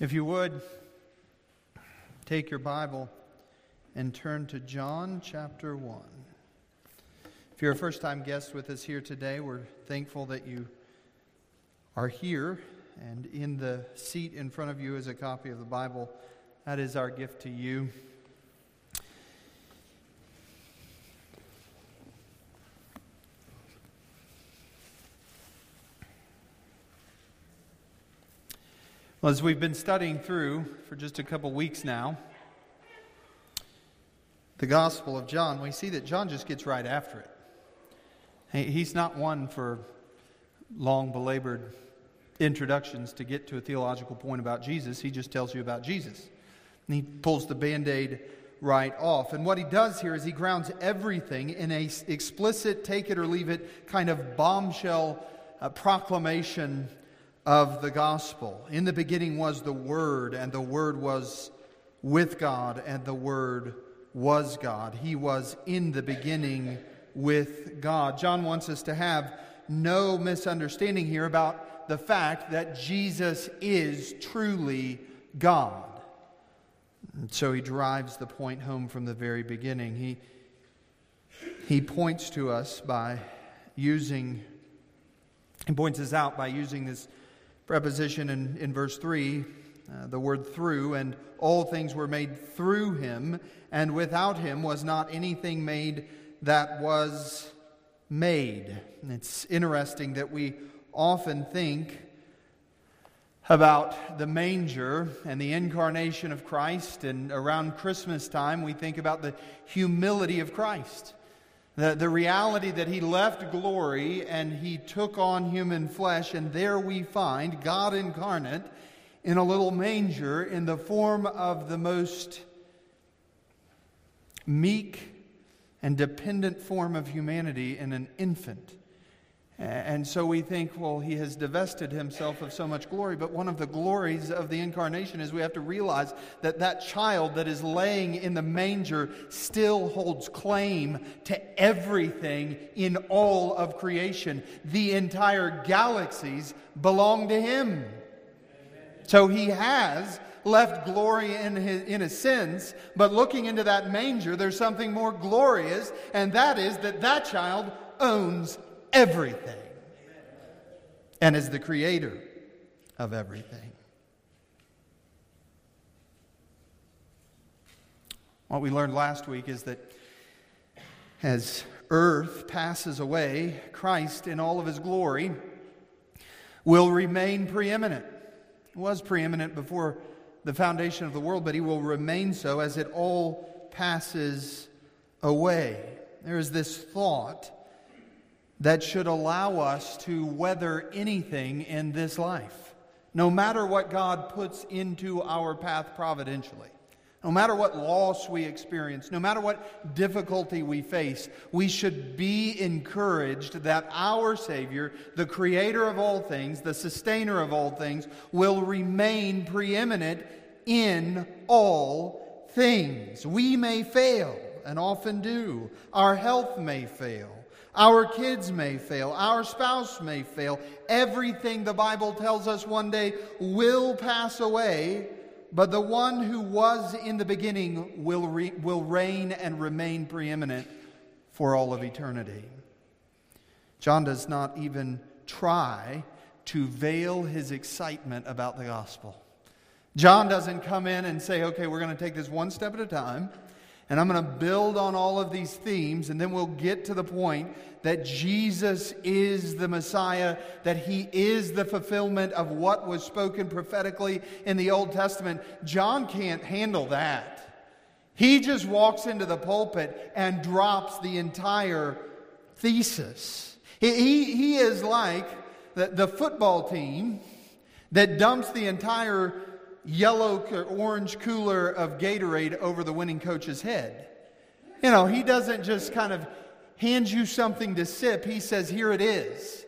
If you would, take your Bible and turn to John chapter 1. If you're a first time guest with us here today, we're thankful that you are here. And in the seat in front of you is a copy of the Bible. That is our gift to you. Well, as we've been studying through for just a couple weeks now, the Gospel of John, we see that John just gets right after it. He's not one for long belabored introductions to get to a theological point about Jesus. He just tells you about Jesus. And he pulls the band aid right off. And what he does here is he grounds everything in a explicit, take it or leave it kind of bombshell uh, proclamation of the gospel. In the beginning was the Word, and the Word was with God, and the Word was God. He was in the beginning with God. John wants us to have no misunderstanding here about the fact that Jesus is truly God. And so he drives the point home from the very beginning. He, he points to us by using, he points us out by using this preposition in, in verse 3, uh, the word through, and all things were made through him, and without him was not anything made that was made. And it's interesting that we often think about the manger and the incarnation of Christ, and around Christmas time, we think about the humility of Christ. The, the reality that he left glory and he took on human flesh, and there we find God incarnate in a little manger in the form of the most meek and dependent form of humanity in an infant. And so we think, well, he has divested himself of so much glory. But one of the glories of the incarnation is we have to realize that that child that is laying in the manger still holds claim to everything in all of creation. The entire galaxies belong to him. So he has left glory in, his, in a sense, but looking into that manger, there's something more glorious, and that is that that child owns everything and is the creator of everything. What we learned last week is that as earth passes away, Christ, in all of his glory, will remain preeminent. He was preeminent before the foundation of the world, but he will remain so as it all passes away. There is this thought that should allow us to weather anything in this life, no matter what God puts into our path providentially. No matter what loss we experience, no matter what difficulty we face, we should be encouraged that our Savior, the Creator of all things, the Sustainer of all things, will remain preeminent in all things. We may fail, and often do. Our health may fail. Our kids may fail. Our spouse may fail. Everything the Bible tells us one day will pass away, but the one who was in the beginning will, re- will reign and remain preeminent for all of eternity. John does not even try to veil his excitement about the gospel. John doesn't come in and say, okay, we're going to take this one step at a time. And I'm going to build on all of these themes, and then we'll get to the point that Jesus is the Messiah, that he is the fulfillment of what was spoken prophetically in the Old Testament. John can't handle that. He just walks into the pulpit and drops the entire thesis. He, he, he is like the, the football team that dumps the entire yellow or orange cooler of Gatorade over the winning coach's head. You know, he doesn't just kind of hand you something to sip, he says, Here it is.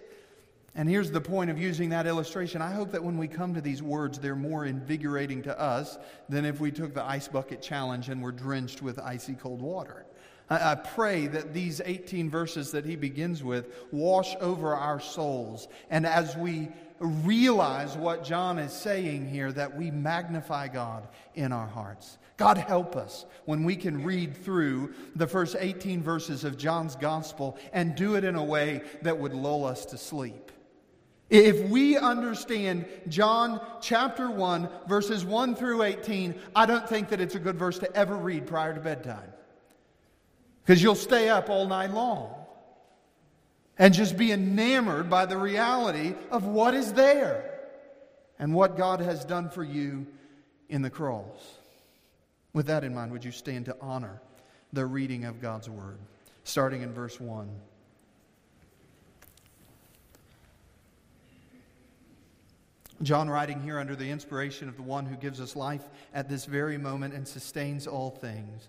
And here's the point of using that illustration. I hope that when we come to these words, they're more invigorating to us than if we took the ice bucket challenge and were drenched with icy cold water. I, pray that these 18 verses that he begins with wash over our souls. And as we realize what John is saying here, that we magnify God in our hearts. God help us when we can read through the first 18 verses of John's gospel and do it in a way that would lull us to sleep. If we understand John chapter 1, verses 1 through 18, I don't think that it's a good verse to ever read prior to bedtime. Because you'll stay up all night long and just be enamored by the reality of what is there and what God has done for you in the cross. With that in mind, would you stand to honor the reading of God's word, starting in verse 1? John, writing here under the inspiration of the one who gives us life at this very moment and sustains all things.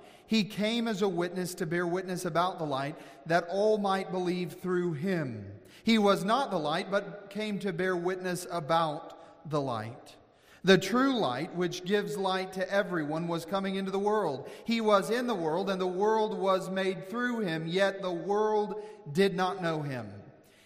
He came as a witness to bear witness about the light, that all might believe through him. He was not the light, but came to bear witness about the light. The true light, which gives light to everyone, was coming into the world. He was in the world, and the world was made through him, yet the world did not know him.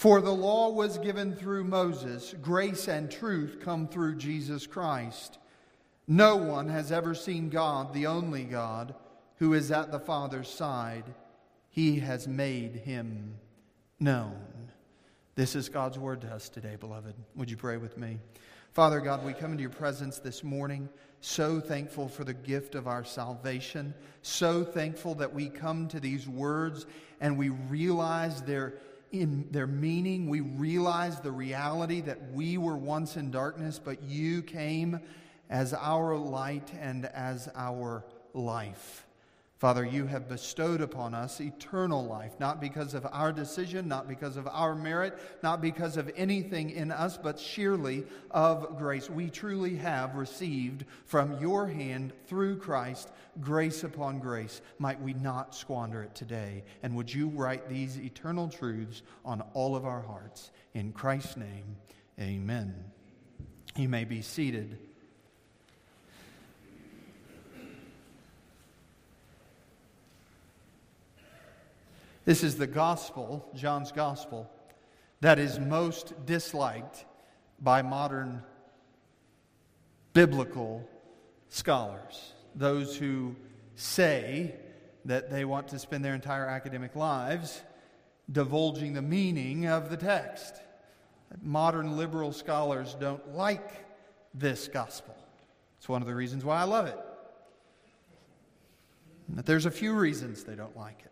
For the law was given through Moses, grace and truth come through Jesus Christ. No one has ever seen God, the only God, who is at the Father's side. He has made him known. This is God's word to us today, beloved. Would you pray with me? Father God, we come into your presence this morning, so thankful for the gift of our salvation, so thankful that we come to these words and we realize their in their meaning. We realize the reality that we were once in darkness, but you came as our light and as our life. Father, you have bestowed upon us eternal life, not because of our decision, not because of our merit, not because of anything in us, but sheerly of grace. We truly have received from your hand through Christ grace upon grace. Might we not squander it today? And would you write these eternal truths on all of our hearts? In Christ's name, amen. You may be seated. This is the gospel, John's gospel, that is most disliked by modern biblical scholars. Those who say that they want to spend their entire academic lives divulging the meaning of the text. Modern liberal scholars don't like this gospel. It's one of the reasons why I love it. But there's a few reasons they don't like it.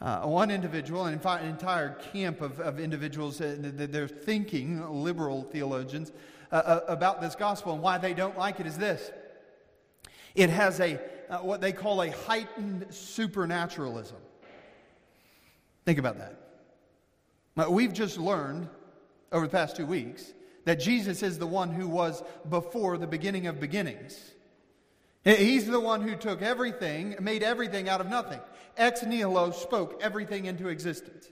Uh, one individual, and in fact, an entire camp of, of individuals, uh, they're thinking, liberal theologians, uh, uh, about this gospel and why they don't like it is this it has a, uh, what they call a heightened supernaturalism. Think about that. We've just learned over the past two weeks that Jesus is the one who was before the beginning of beginnings. He's the one who took everything, made everything out of nothing. Ex nihilo spoke everything into existence.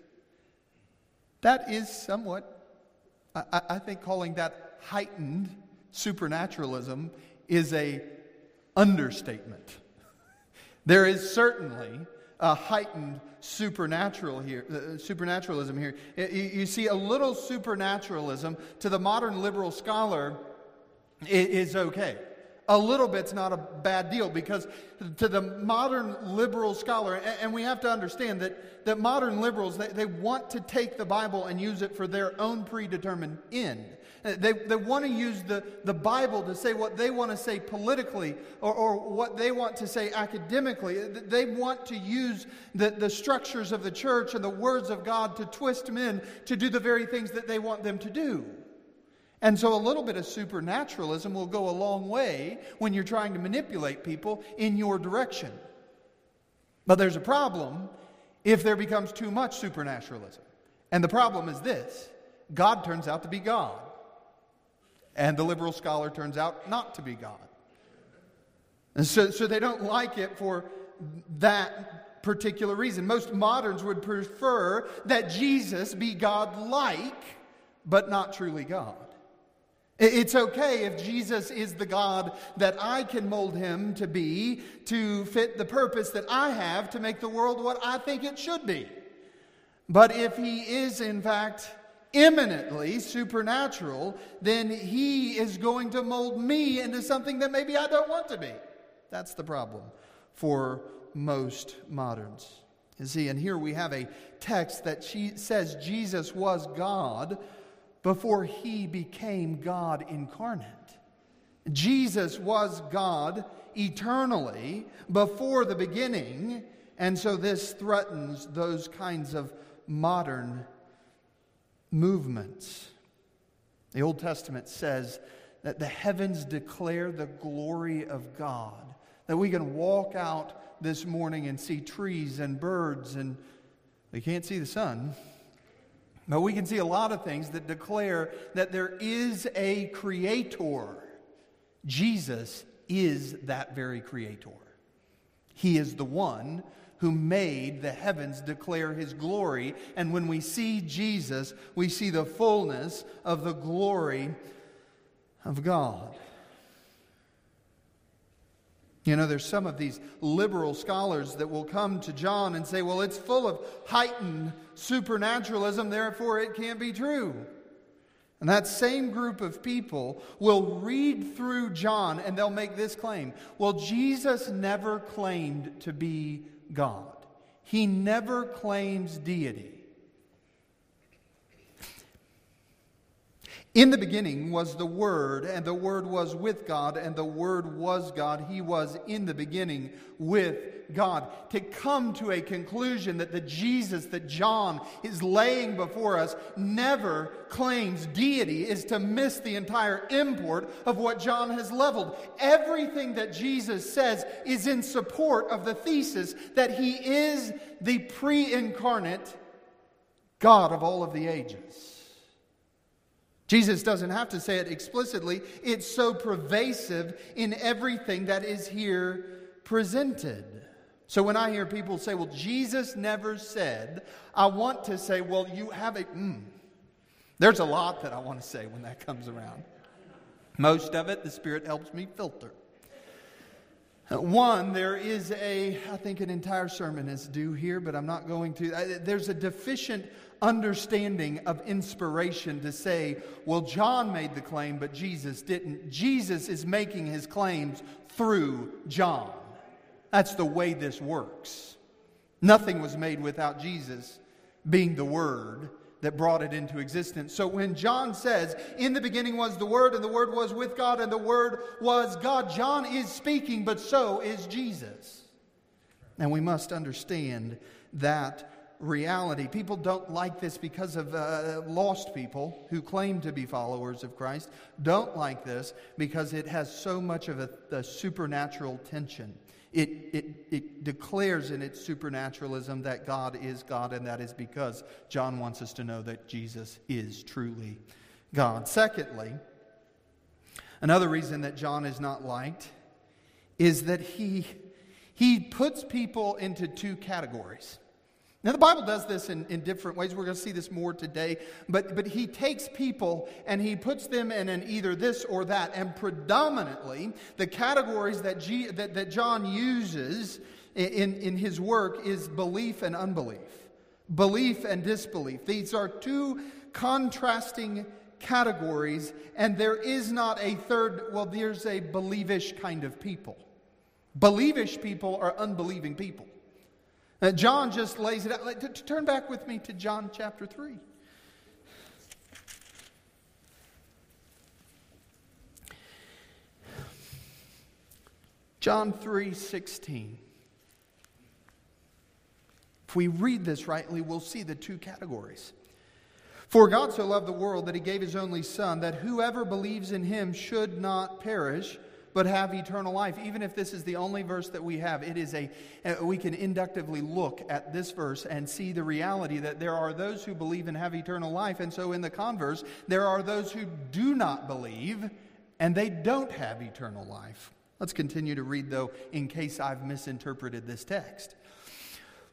That is somewhat, I, I think, calling that heightened supernaturalism is a understatement. There is certainly a heightened supernatural here, uh, supernaturalism here. You, you, see, a little supernaturalism to the modern liberal scholar is, is okay. A little bit's not a bad deal because to the modern liberal scholar, and, we have to understand that, that modern liberals, they, they want to take the Bible and use it for their own predetermined end. Uh, they, they want to use the, the Bible to say what they want to say politically or, or what they want to say academically. Uh, they want to use the, the structures of the church and the words of God to twist men to do the very things that they want them to do. And so a little bit of supernaturalism will go a long way when you're trying to manipulate people in your direction. But there's a problem if there becomes too much supernaturalism. And the problem is this God turns out to be God and the liberal scholar turns out not to be God. And so, so they don't like it for that particular reason. Most moderns would prefer that Jesus be God like, but not truly God. It's okay if Jesus is the God that I can mold him to be to fit the purpose that I have to make the world what I think it should be. But if he is, in fact, imminently supernatural, then he is going to mold me into something that maybe I don't want to be. That's the problem for most moderns. You see, and here we have a text that she says Jesus was God before he became God incarnate. Jesus was God eternally before the beginning, and so this threatens those kinds of modern movements. The Old Testament says that the heavens declare the glory of God, that we can walk out this morning and see trees and birds, and we can't see the sun. But we can see a lot of things that declare that there is a creator. Jesus is that very creator. He is the one who made the heavens declare his glory. And when we see Jesus, we see the fullness of the glory of God. You know, there's some of these liberal scholars that will come to John and say, well, it's full of heightened supernaturalism, therefore it can't be true. And that same group of people will read through John and they'll make this claim Well, Jesus never claimed to be God. He never claims deity. In the beginning was the Word, and the Word was with God, and the Word was God. He was in the beginning with God. To come to a conclusion that the Jesus that John is laying before us never claims deity is to miss the entire import of what John has leveled. Everything that Jesus says is in support of the thesis that he is the pre incarnate God of all of the ages. Jesus doesn't have to say it explicitly, it's so pervasive in everything that is here presented. So when I hear people say, well, Jesus never said, I want to say, well, you have a. Mm. There's a lot that I want to say when that comes around. Most of it, the Spirit helps me filter. One, there is a, I think an entire sermon is due here, but I'm not going to. There's a deficient understanding of inspiration to say, well, John made the claim, but Jesus didn't. Jesus is making his claims through John. That's the way this works. Nothing was made without Jesus being the Word that brought it into existence. So when John says, In the beginning was the Word, and the Word was with God, and the Word was God, John is speaking, but so is Jesus. And we must understand that reality. People don't like this because of uh, lost people who claim to be followers of Christ, don't like this because it has so much of a, a supernatural tension. It, it, it declares in its supernaturalism that God is God, and that is because John wants us to know that Jesus is truly God. Secondly, another reason that John is not liked is that he, he puts people into two categories. Now, the Bible does this in, in different ways. We're going to see this more today. But, but he takes people and he puts them in an either this or that. And predominantly, the categories that, G, that, that John uses in, in his work is belief and unbelief, belief and disbelief. These are two contrasting categories, and there is not a third, well, there's a believish kind of people. Believish people are unbelieving people. Uh, John just lays it out. Turn back with me to John chapter 3. John 3 16. If we read this rightly, we'll see the two categories. For God so loved the world that he gave his only Son, that whoever believes in him should not perish, but have eternal life. Even if this is the only verse that we have, it is a, uh, we can inductively look at this verse and see the reality that there are those who believe and have eternal life. And so in the converse, there are those who do not believe and they don't have eternal life. Let's continue to read, though, in case I've misinterpreted this text.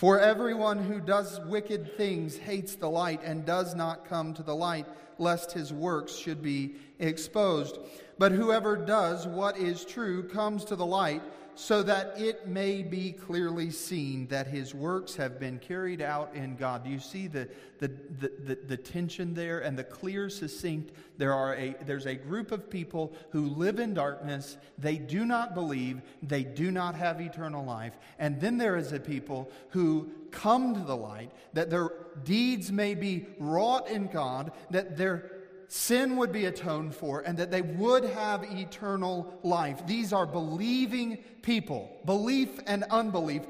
For everyone who does wicked things hates the light and does not come to the light, lest his works should be exposed. But whoever does what is true comes to the light so that it may be clearly seen that his works have been carried out in God. Do you see the, the, the, the, the tension there and the clear, succinct? There are a, there's a group of people who live in darkness, they do not believe, they do not have eternal life. And then there is a people who come to the light, that their deeds may be wrought in God, that their sin would be atoned for and that they would have eternal life. These are believing people, belief and unbelief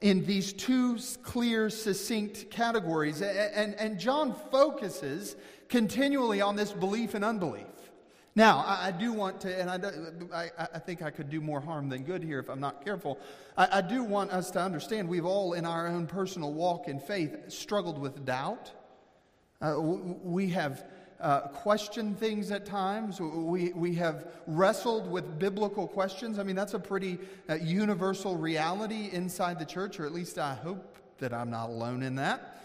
in these two clear, succinct categories. And, and John focuses continually on this belief and unbelief. Now, I, I do want to, and I, I, I, think I could do more harm than good here if I'm not careful. I, I do want us to understand we've all, in our own personal walk in faith, struggled with doubt. Uh, we have uh, question things at times. We, we have wrestled with biblical questions. I mean, that's a pretty uh, universal reality inside the church, or at least I hope that I'm not alone in that.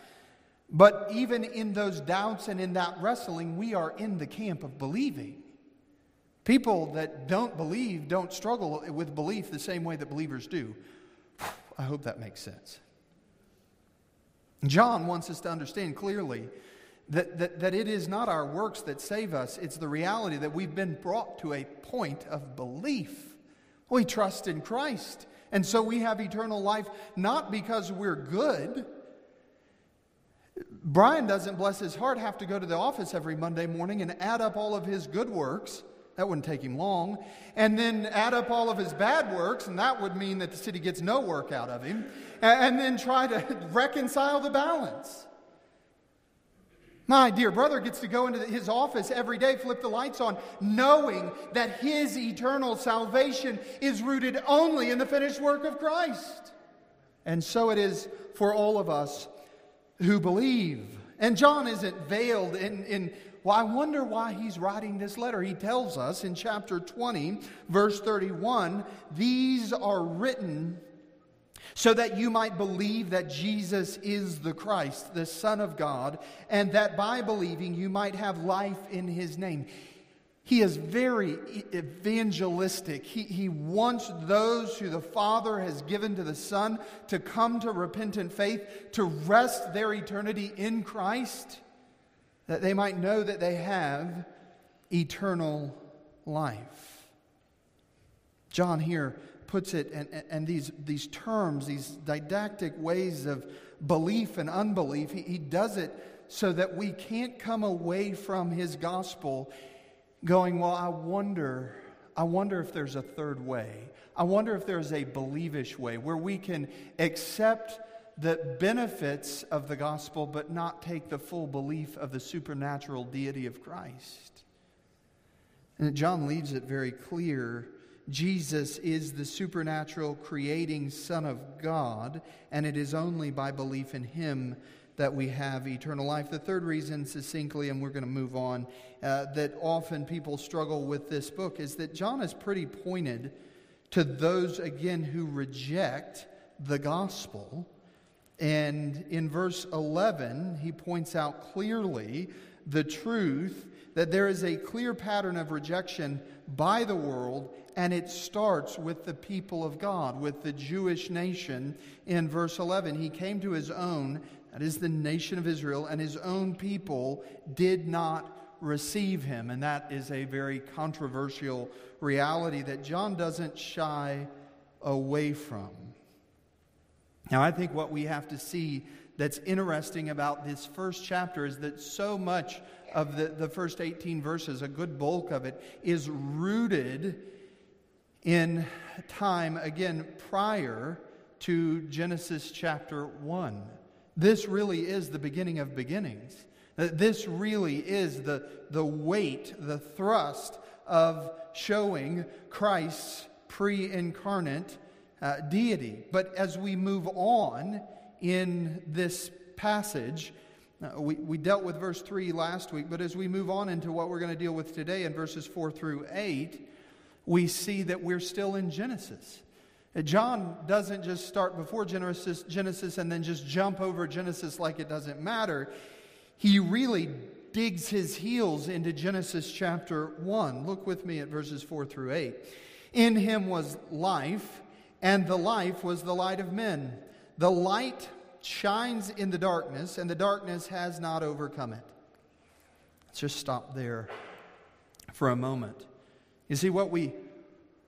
But even in those doubts and in that wrestling, we are in the camp of believing. People that don't believe don't struggle with belief the same way that believers do. I hope that makes sense. John wants us to understand clearly that, that, that it is not our works that save us, it's the reality that we've been brought to a point of belief. We trust in Christ. And so we have eternal life not because we're good. Brian doesn't, bless his heart, have to go to the office every Monday morning and add up all of his good works. That wouldn't take him long. And then add up all of his bad works, and that would mean that the city gets no work out of him. And then try to reconcile the balance. My dear brother gets to go into his office every day, flip the lights on, knowing that his eternal salvation is rooted only in the finished work of Christ. And so it is for all of us who believe. And John isn't veiled in, in well, I wonder why he's writing this letter. He tells us in chapter 20, verse 31, these are written so that you might believe that Jesus is the Christ, the Son of God, and that by believing you might have life in his name. He is very evangelistic. He, he wants those who the Father has given to the Son to come to repentant faith, to rest their eternity in Christ, that they might know that they have eternal life. John here puts it, and, and these, these terms, these didactic ways of belief and unbelief, he, he does it so that we can't come away from his gospel going, Well, I wonder, I wonder if there's a third way. I wonder if there's a believish way where we can accept the benefits of the gospel but not take the full belief of the supernatural deity of Christ. And John leaves it very clear Jesus is the supernatural creating Son of God, and it is only by belief in Him that we have eternal life. The third reason, succinctly, and we're going to move on, uh, that often people struggle with this book is that John is pretty pointed to those, again, who reject the gospel. And in verse 11, he points out clearly the truth that there is a clear pattern of rejection by the world, and it starts with the people of God, with the Jewish nation. In verse 11, he came to his own, that is the nation of Israel, and his own people did not receive him. And that is a very controversial reality that John doesn't shy away from. Now, I think what we have to see that's interesting about this first chapter is that so much of the, the first 18 verses, a good bulk of it, is rooted in time, again, prior to Genesis chapter 1. This really is the beginning of beginnings. This really is the, the weight, the thrust of showing Christ's pre incarnate uh, deity. But as we move on in this passage, uh, we, we dealt with verse 3 last week, but as we move on into what we're going to deal with today in verses 4 through 8, we see that we're still in Genesis. John doesn't just start before Genesis, Genesis and then just jump over Genesis like it doesn't matter. He really digs his heels into Genesis chapter 1. Look with me at verses 4 through 8. In him was life, and the life was the light of men. The light shines in the darkness, and the darkness has not overcome it. Let's just stop there for a moment. You see, what we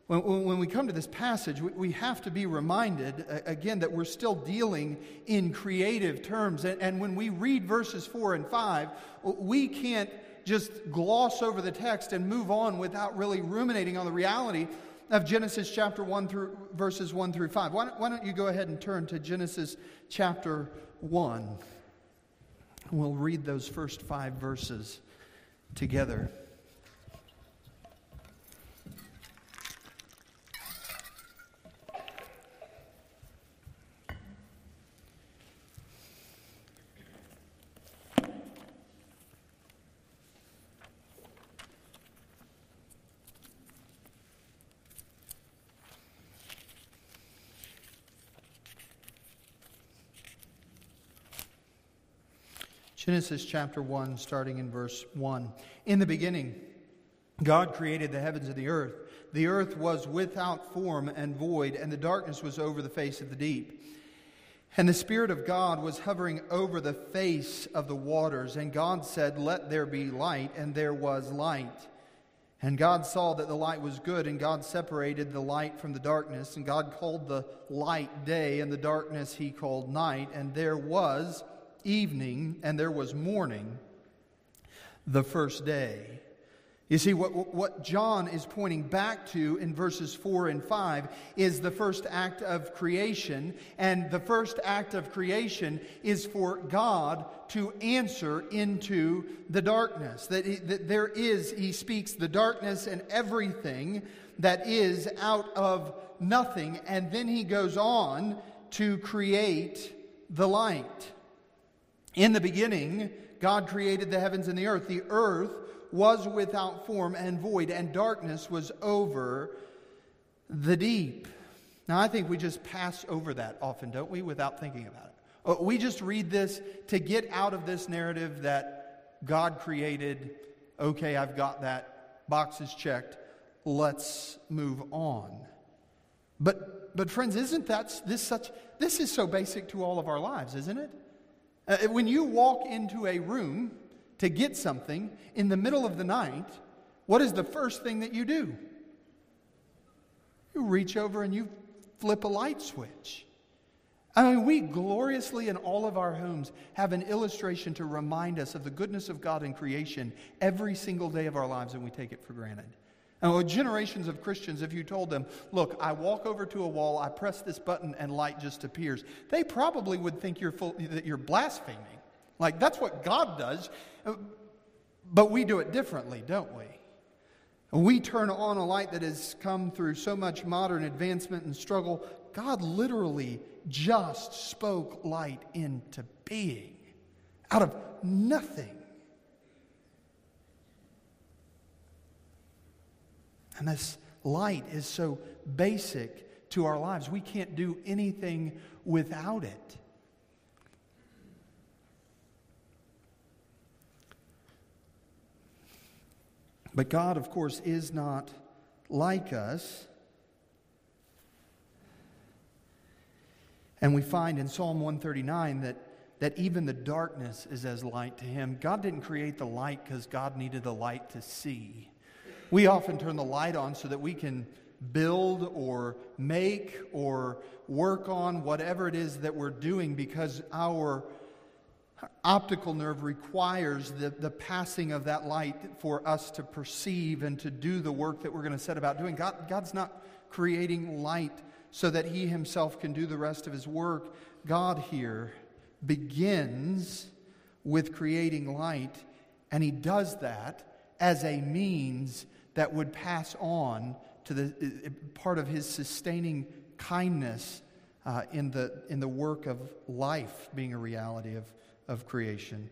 when, when we come to this passage, we, we have to be reminded again that we're still dealing in creative terms. And, and when we read verses 4 and 5, we can't just gloss over the text and move on without really ruminating on the reality of Genesis chapter 1 through verses 1 through 5. Why don't, why don't you go ahead and turn to Genesis chapter 1? We'll read those first five verses together. Genesis chapter 1, starting in verse 1. In the beginning, God created the heavens and the earth. The earth was without form and void, and the darkness was over the face of the deep. And the Spirit of God was hovering over the face of the waters. And God said, Let there be light, and there was light. And God saw that the light was good, and God separated the light from the darkness. And God called the light day, and the darkness he called night. And there was evening and there was morning the first day. You see, what, what John is pointing back to in verses 4 and 5 is the first act of creation. And the first act of creation is for God to answer into the darkness. That, he, that there is, he speaks, the darkness and everything that is out of nothing. And then he goes on to create the light. In the beginning, God created the heavens and the earth. The earth was without form and void, and darkness was over the deep. Now, I think we just pass over that often, don't we, without thinking about it. Uh, we just read this to get out of this narrative that God created. Okay, I've got that. Box is checked. Let's move on. But, but friends, isn't that this such? This is so basic to all of our lives, isn't it? Uh, when you walk into a room to get something in the middle of the night, what is the first thing that you do? You reach over and you flip a light switch. I mean, we gloriously in all of our homes have an illustration to remind us of the goodness of God in creation every single day of our lives, and we take it for granted. And generations of Christians, if you told them, look, I walk over to a wall, I press this button, and light just appears, they probably would think you're full, that you're blaspheming. Like, that's what God does. But we do it differently, don't we? We turn on a light that has come through so much modern advancement and struggle. God literally just spoke light into being. out of nothing. And this light is so basic to our lives. We can't do anything without it. But God, of course, is not like us. And we find in Psalm 139 that, that even the darkness is as light to him. God didn't create the light because God needed the light to see. We often turn the light on so that we can build or make or work on whatever it is that we're doing because our optical nerve requires the, the passing of that light for us to perceive and to do the work that we're going to set about doing. God, God's not creating light so that He Himself can do the rest of His work. God here begins with creating light, and He does that as a means that would pass on to the part of His sustaining kindness uh, in, the, in the work of life being a reality of of creation.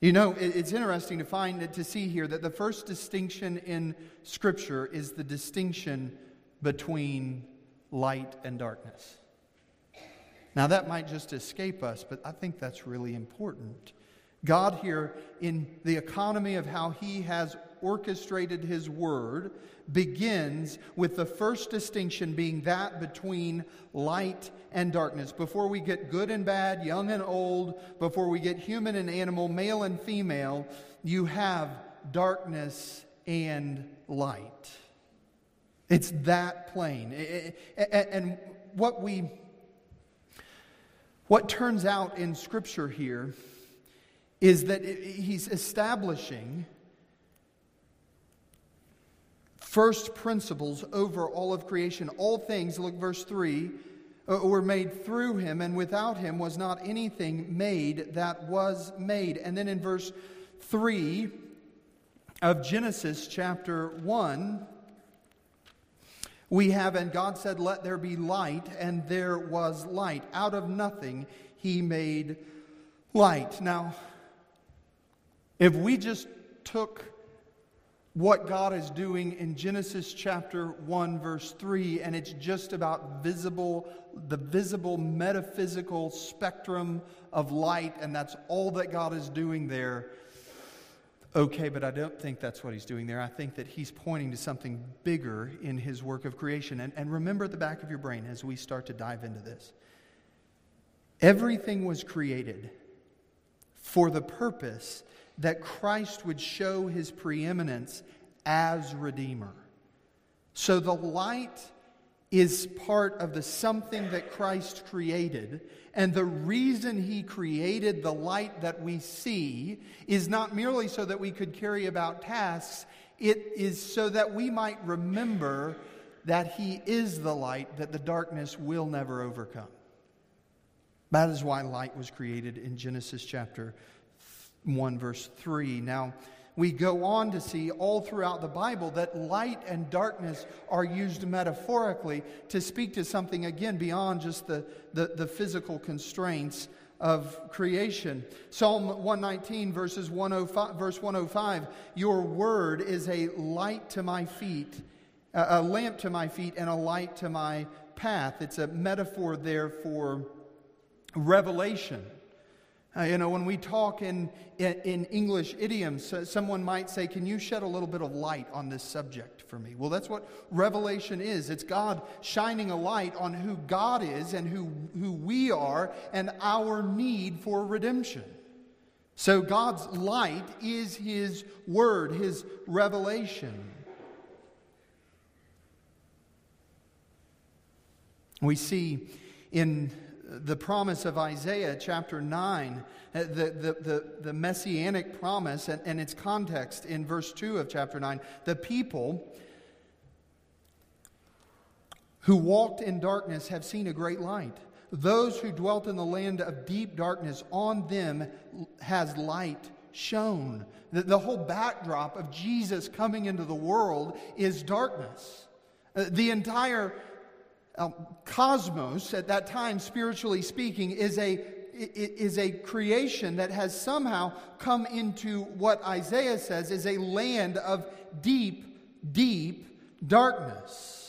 You know, it's interesting to find to see here that the first distinction in Scripture is the distinction between light and darkness. Now, that might just escape us, but I think that's really important. God, here, in the economy of how He has orchestrated His Word, begins with the first distinction being that between light and darkness. Before we get good and bad, young and old, before we get human and animal, male and female, you have darkness and light. It's that plain. And what we what turns out in scripture here is that he's establishing first principles over all of creation. All things, look, verse 3, uh, were made through him, and without him was not anything made that was made. And then in verse 3 of Genesis chapter 1, we have, and God said, Let there be light, and there was light. Out of nothing, he made light. Now, if we just took what God is doing in Genesis chapter 1 verse 3 and it's just about visible the visible metaphysical spectrum of light and that's all that God is doing there. Okay but I don't think that's what he's doing there. I think that he's pointing to something bigger in his work of creation. And, and remember at the back of your brain as we start to dive into this. Everything was created for the purpose that Christ would show his preeminence as Redeemer. So the light is part of the something that Christ created. And the reason he created the light that we see is not merely so that we could carry about tasks, it is so that we might remember that he is the light that the darkness will never overcome. That is why light was created in Genesis chapter 1, verse 3. Now, we go on to see all throughout the Bible that light and darkness are used metaphorically to speak to something, again, beyond just the, the, the physical constraints of creation. Psalm 119, verses 105, verse 105 Your word is a light to my feet, a lamp to my feet, and a light to my path. It's a metaphor there for revelation. Uh, you know, when we talk in, in, in English idioms, uh, someone might say, Can you shed a little bit of light on this subject for me? Well, that's what revelation is. It's God shining a light on who God is and who, who we are and our need for redemption. So, God's light is His word, His revelation. We see in the promise of Isaiah chapter 9, uh, the, the, the, the messianic promise and, and its context in verse 2 of chapter 9. The people who walked in darkness have seen a great light. Those who dwelt in the land of deep darkness, on them has light shone. The, the whole backdrop of Jesus coming into the world is darkness. Uh, the entire um, cosmos, at that time, spiritually speaking, is a is a creation that has somehow come into what Isaiah says is a land of deep, deep darkness.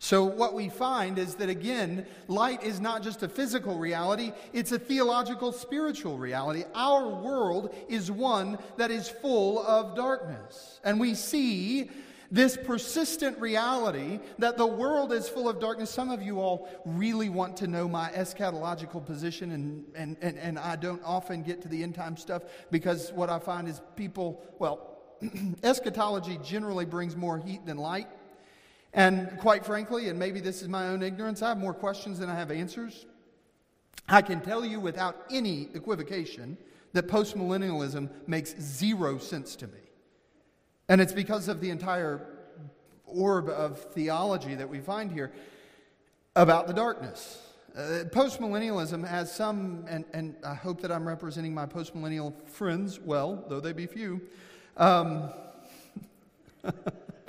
So, what we find is that again, light is not just a physical reality, it's a theological, spiritual reality. Our world is one that is full of darkness. And we see this persistent reality that the world is full of darkness. Some of you all really want to know my eschatological position, and, and, and, and I don't often get to the end time stuff because what I find is people, well, eschatology generally brings more heat than light. And quite frankly, and maybe this is my own ignorance, I have more questions than I have answers. I can tell you without any equivocation that postmillennialism makes zero sense to me. And it's because of the entire orb of theology that we find here about the darkness. Uh, postmillennialism has some, and, and I hope that I'm representing my postmillennial friends well, though they be few. Um,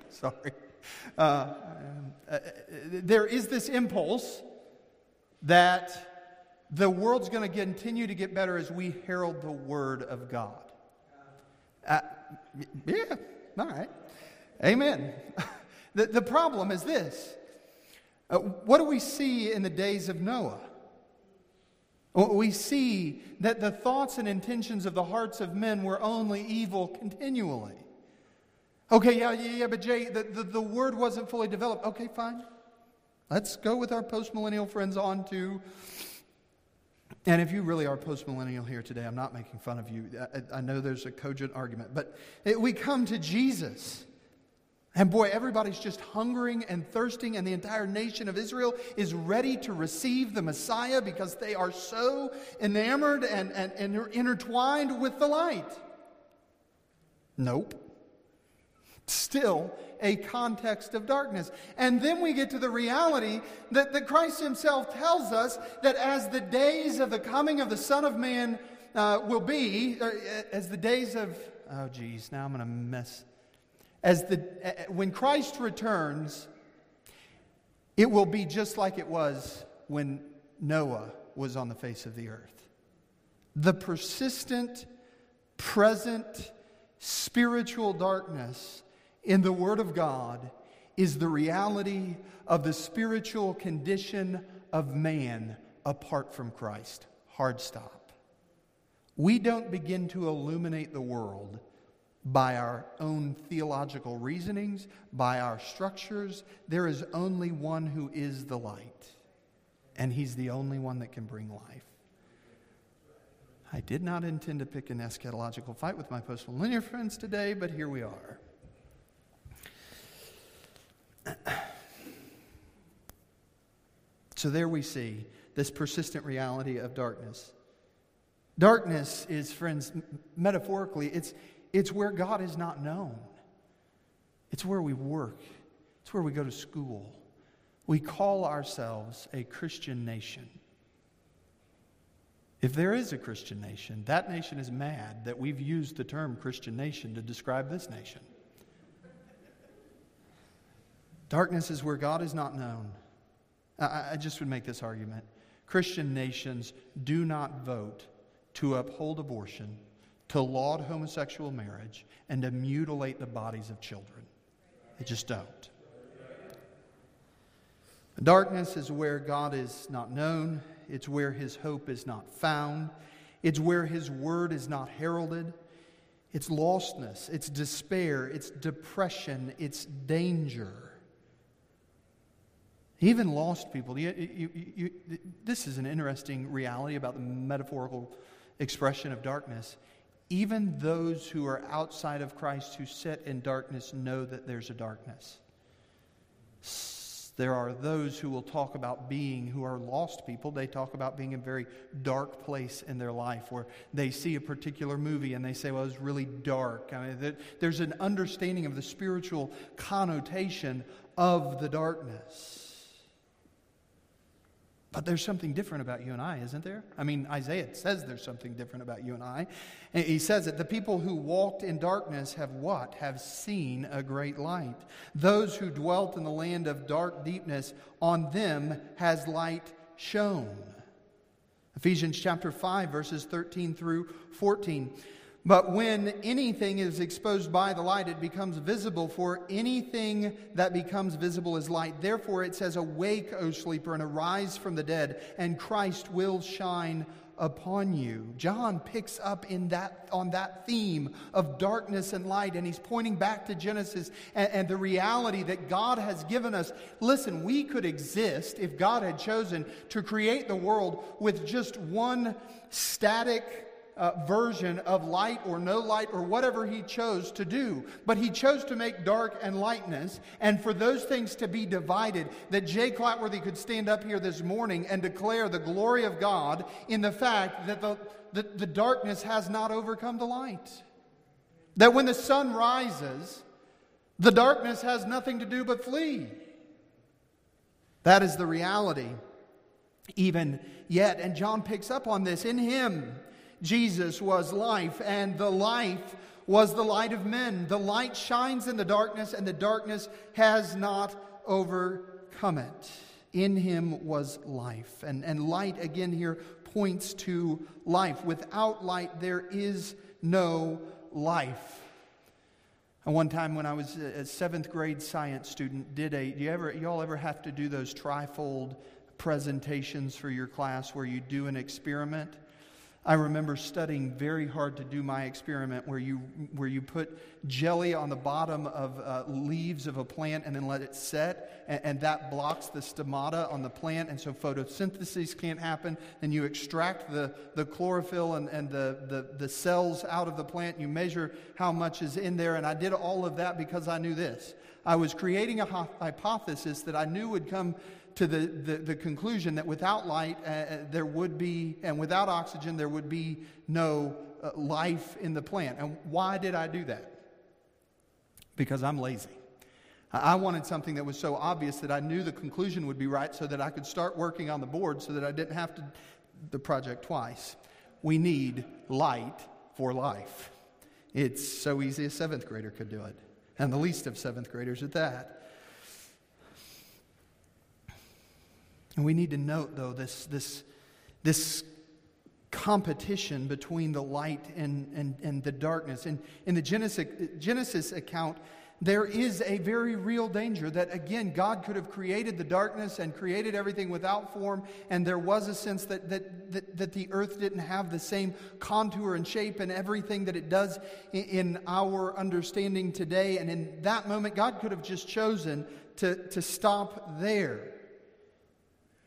sorry. Uh, uh, there is this impulse that the world's going to continue to get better as we herald the Word of God. Uh, yeah, all right. Amen. the, the problem is this uh, what do we see in the days of Noah? We see that the thoughts and intentions of the hearts of men were only evil continually. Okay, yeah, yeah, yeah, but Jay, the, the, the word wasn't fully developed. Okay, fine. Let's go with our postmillennial friends on to. And if you really are postmillennial here today, I'm not making fun of you. I, I know there's a cogent argument, but it, we come to Jesus. And boy, everybody's just hungering and thirsting, and the entire nation of Israel is ready to receive the Messiah because they are so enamored and, and, and intertwined with the light. Nope still a context of darkness. And then we get to the reality that, that Christ himself tells us that as the days of the coming of the Son of Man uh, will be, uh, as the days of, oh geez, now I'm going to mess. As the, uh, when Christ returns, it will be just like it was when Noah was on the face of the earth. The persistent, present, spiritual darkness in the Word of God is the reality of the spiritual condition of man apart from Christ. Hard stop. We don't begin to illuminate the world by our own theological reasonings, by our structures. There is only one who is the light, and he's the only one that can bring life. I did not intend to pick an eschatological fight with my postmillennial friends today, but here we are. So there we see this persistent reality of darkness. Darkness is, friends, metaphorically, it's, it's where God is not known. It's where we work. It's where we go to school. We call ourselves a Christian nation. If there is a Christian nation, that nation is mad that we've used the term Christian nation to describe this nation. Darkness is where God is not known. I, I just would make this argument. Christian nations do not vote to uphold abortion, to laud homosexual marriage, and to mutilate the bodies of children. They just don't. Darkness is where God is not known, it's where his hope is not found, it's where his word is not heralded. It's lostness, it's despair, it's depression, it's danger. Even lost people. You, you, you, this is an interesting reality about the metaphorical expression of darkness. Even those who are outside of Christ who sit in darkness know that there's a darkness. There are those who will talk about being, who are lost people. They talk about being in a very dark place in their life where they see a particular movie and they say, well, it's really dark. I mean, there's an understanding of the spiritual connotation of the darkness. But there's something different about you and I, isn't there? I mean, Isaiah says there's something different about you and I. He says that the people who walked in darkness have what? Have seen a great light. Those who dwelt in the land of dark deepness, on them has light shone. Ephesians chapter 5, verses 13 through 14. But when anything is exposed by the light, it becomes visible, for anything that becomes visible is light. Therefore, it says, Awake, O sleeper, and arise from the dead, and Christ will shine upon you. John picks up in that, on that theme of darkness and light, and he's pointing back to Genesis and, and, the reality that God has given us. Listen, we could exist if God had chosen to create the world with just one static uh, version of light or no light or whatever he chose to do. But he chose to make dark and lightness, and for those things to be divided, that Jay Clatworthy could stand up here this morning and declare the glory of God in the fact that the, the, the darkness has not overcome the light. That when the sun rises, the darkness has nothing to do but flee. That is the reality, even yet. And John picks up on this. In him, Jesus was life, and the life was the light of men. The light shines in the darkness, and the darkness has not overcome it. In him was life. And, and light, again, here points to life. Without light, there is no life. And one time when I was a seventh grade science student, did a, do you ever, y'all ever have to do those trifold presentations for your class where you do an experiment? I remember studying very hard to do my experiment where you, where you put jelly on the bottom of uh, leaves of a plant and then let it set, and, and, that blocks the stomata on the plant, and so photosynthesis can't happen. Then you extract the, the chlorophyll and, and the, the, the cells out of the plant, you measure how much is in there, and I did all of that because I knew this. I was creating a hypothesis that I knew would come to the, the, the conclusion that without light, uh, uh, there would be, and without oxygen, there would be no uh, life in the plant. And why did I do that? Because I'm lazy. I wanted something that was so obvious that I knew the conclusion would be right so that I could start working on the board so that I didn't have to the project twice. We need light for life. It's so easy a seventh grader could do it, and the least of seventh graders at that. And we need to note, though, this, this, this competition between the light and, and, and the darkness. And in the Genesis, Genesis account, there is a very real danger that, again, God could have created the darkness and created everything without form, and there was a sense that, that, that, that the earth didn't have the same contour and shape and everything that it does in, in our understanding today. And in that moment, God could have just chosen to, to stop there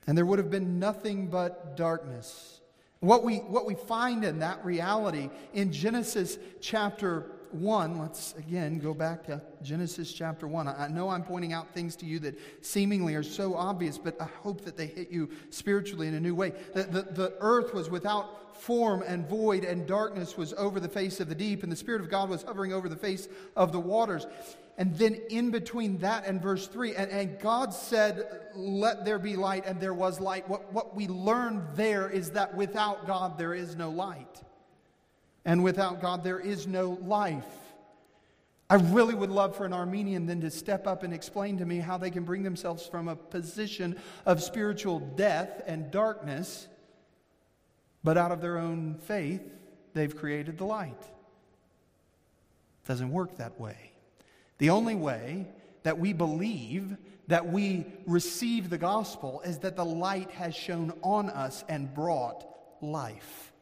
and there would have been nothing but darkness. What we, what we find in that reality in Genesis chapter 1, let's again go back to Genesis chapter 1. I know I'm pointing out things to you that seemingly are so obvious, but I hope that they hit you spiritually in a new way. The, the, the earth was without form and void, and darkness was over the face of the deep, and the Spirit of God was hovering over the face of the waters. And then in between that and verse 3, and, and God said, Let there be light, and there was light. What, what we learn there is that without God, there is no light. And without God, there is no life. I really would love for an Arminian then to step up and explain to me how they can bring themselves from a position of spiritual death and darkness, but out of their own faith, they've created the light. It doesn't work that way. The only way that we believe, that we receive the gospel, is that the light has shone on us and brought life.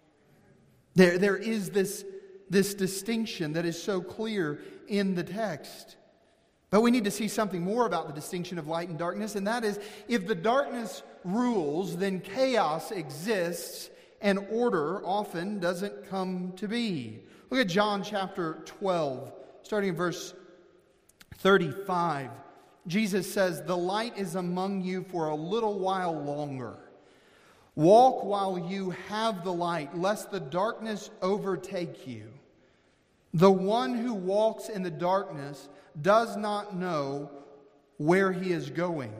There, there is this, this distinction that is so clear in the text. But we need to see something more about the distinction of light and darkness, and that is if the darkness rules, then chaos exists and order often doesn't come to be. Look at John chapter 12, starting in verse 35, Jesus says, The light is among you for a little while longer. Walk while you have the light, lest the darkness overtake you. The one who walks in the darkness does not know where he is going.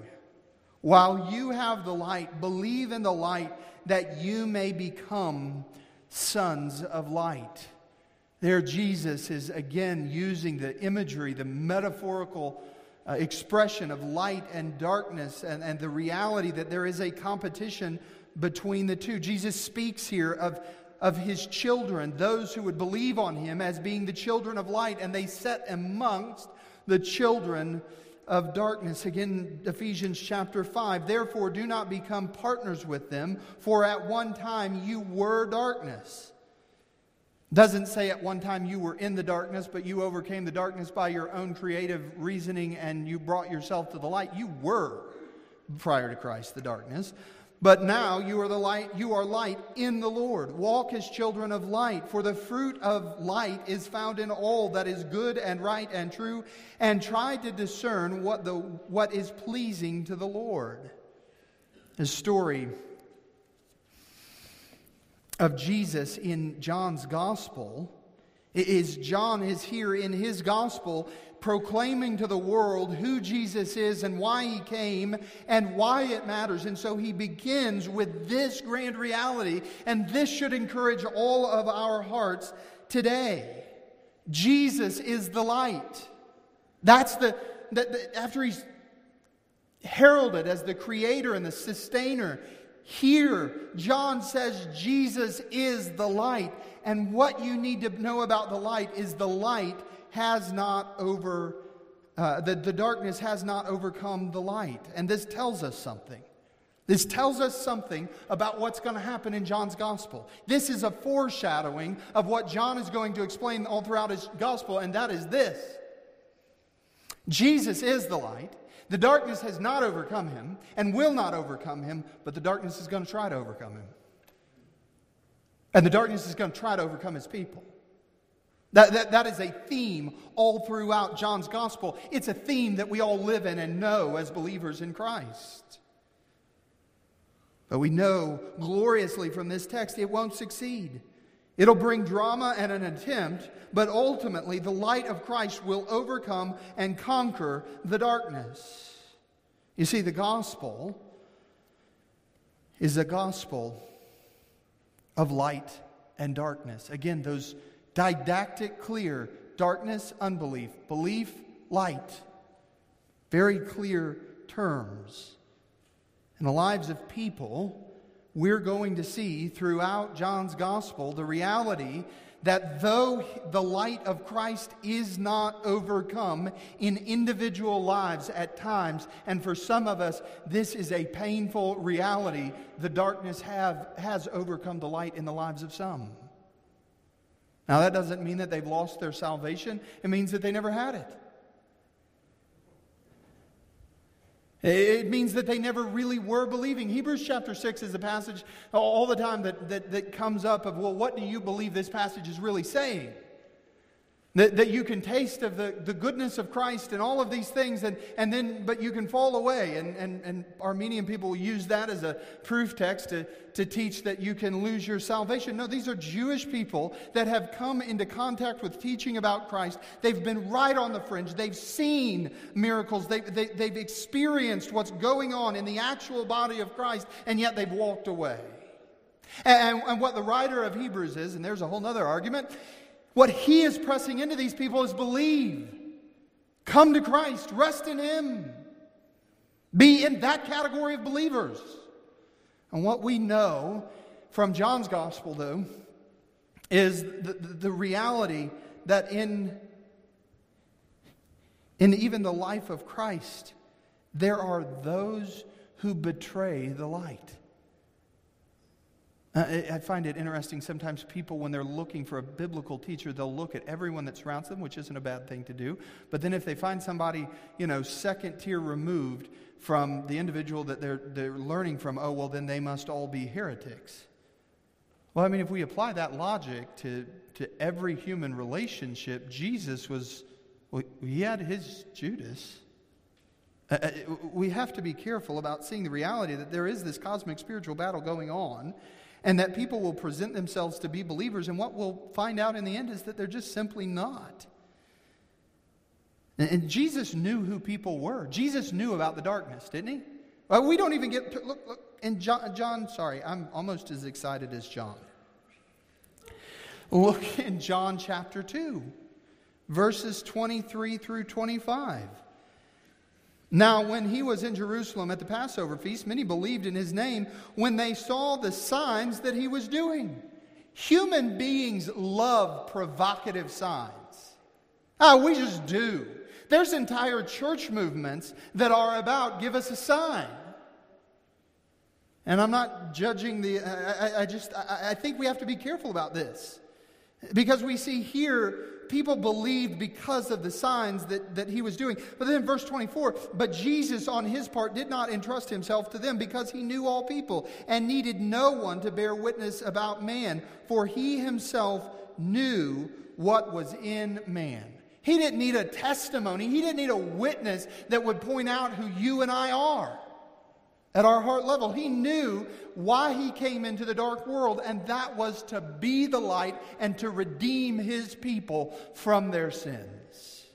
While you have the light, believe in the light that you may become sons of light. There, Jesus is again using the imagery, the metaphorical uh, expression of light and darkness, and, and the reality that there is a competition between the two. Jesus speaks here of, of his children, those who would believe on him as being the children of light, and they set amongst the children of darkness. Again, Ephesians chapter 5. Therefore, do not become partners with them, for at one time you were darkness. Doesn't say at one time you were in the darkness, but you overcame the darkness by your own creative reasoning and you brought yourself to the light. You were, prior to Christ, the darkness. But now you are the light, you are light in the Lord. Walk as children of light, for the fruit of light is found in all that is good and right and true, and try to discern what, the, what is pleasing to the Lord. The story of Jesus in John's gospel is John is here in his gospel proclaiming to the world who Jesus is and why he came and why it matters. And so he begins with this grand reality, and this should encourage all of our hearts today. Jesus is the light. That's the, the, the after he's heralded as the creator and the sustainer, here, John says Jesus is the light. And what you need to know about the light is the light has not over, uh, the, the darkness has not overcome the light. And this tells us something. This tells us something about what's going to happen in John's gospel. This is a foreshadowing of what John is going to explain all throughout his gospel, and that is this Jesus is the light. The darkness has not overcome him and will not overcome him, but the darkness is going to try to overcome him. And the darkness is going to try to overcome his people. That, that, that is a theme all throughout John's gospel. It's a theme that we all live in and know as believers in Christ. But we know gloriously from this text it won't succeed. It'll bring drama and an attempt, but ultimately the light of Christ will overcome and conquer the darkness. You see, the gospel is a gospel of light and darkness. Again, those didactic, clear darkness, unbelief, belief, light. Very clear terms. In the lives of people, we're going to see throughout John's gospel the reality that though the light of Christ is not overcome in individual lives at times, and for some of us, this is a painful reality, the darkness have, has overcome the light in the lives of some. Now, that doesn't mean that they've lost their salvation, it means that they never had it. It means that they never really were believing. Hebrews chapter 6 is a passage all the time that, that, that comes up of, well, what do you believe this passage is really saying? That, that you can taste of the, the goodness of Christ and all of these things, and, and then, but you can fall away. And, and, and Arminian people use that as a proof text to, to teach that you can lose your salvation. No, these are Jewish people that have come into contact with teaching about Christ. They've been right on the fringe, they've seen miracles, they, they, they've experienced what's going on in the actual body of Christ, and yet they've walked away. And, and, what the writer of Hebrews is, and there's a whole other argument, what he is pressing into these people is believe. Come to Christ, rest in him. Be in that category of believers. And what we know from John's gospel, though, is the, the reality that in, in even the life of Christ, there are those who betray the light. Uh, I find it interesting sometimes people, when they're looking for a biblical teacher, they'll look at everyone that surrounds them, which isn't a bad thing to do. But then if they find somebody, you know, second tier removed from the individual that they're, they're learning from, oh, well, then they must all be heretics. Well, I mean, if we apply that logic to, to every human relationship, Jesus was, well, he had his Judas. Uh, uh we have to be careful about seeing the reality that there is this cosmic spiritual battle going on and that people will present themselves to be believers, and what we'll find out in the end is that they're just simply not. And, Jesus knew who people were. Jesus knew about the darkness, didn't he? Well, we don't even get to, look, look, in John, John, sorry, I'm almost as excited as John. Look in John chapter 2, verses 23 through 25. Now, when he was in Jerusalem at the Passover feast, many believed in his name when they saw the signs that he was doing. Human beings love provocative signs. Oh, we just do. There's entire church movements that are about give us a sign. And I'm not judging the, I, I just, I, I think we have to be careful about this. Because we see here people believed because of the signs that, that he was doing. But then verse 24, but Jesus on his part did not entrust himself to them because he knew all people and needed no one to bear witness about man, for he himself knew what was in man. He didn't need a testimony, he didn't need a witness that would point out who you and I are at our heart level. He knew why he came into the dark world, and that was to be the light and to redeem his people from their sins.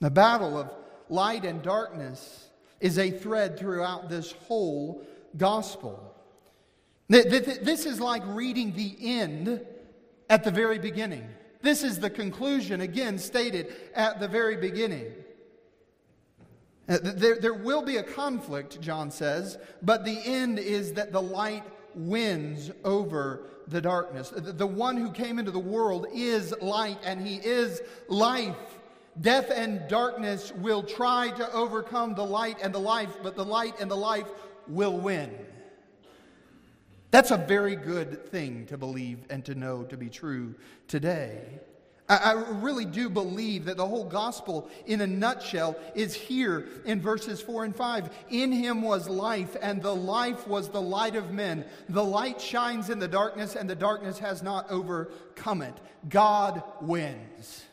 The battle of light and darkness is a thread throughout this whole gospel. This is like reading the end at the very beginning. This is the conclusion, again stated at the very beginning. Uh, there, there will be a conflict, John says, but the end is that the light wins over the darkness. The, the one who came into the world is light, and he is life. Death and darkness will try to overcome the light and the life, but the light and the life will win. That's a very good thing to believe and to know to be true today. I, really do believe that the whole gospel, in a nutshell, is here in verses 4 and 5. In him was life, and the life was the light of men. The light shines in the darkness, and the darkness has not overcome it. God wins.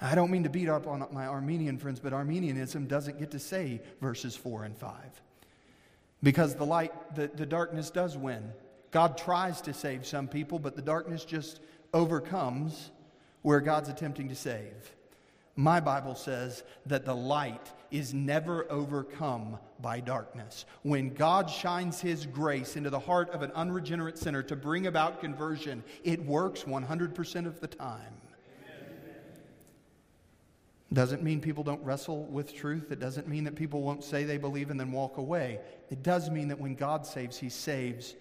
I don't mean to beat up on my Arminian friends, but Arminianism doesn't get to say verses 4 and 5. Because the light, the, the darkness does win. God tries to save some people, but the darkness just overcomes where God's attempting to save. My Bible says that the light is never overcome by darkness. When God shines His grace into the heart of an unregenerate sinner to bring about conversion, it works 100% of the time. Doesn't mean people don't wrestle with truth. It doesn't mean that people won't say they believe and then walk away. It does mean that when God saves, He saves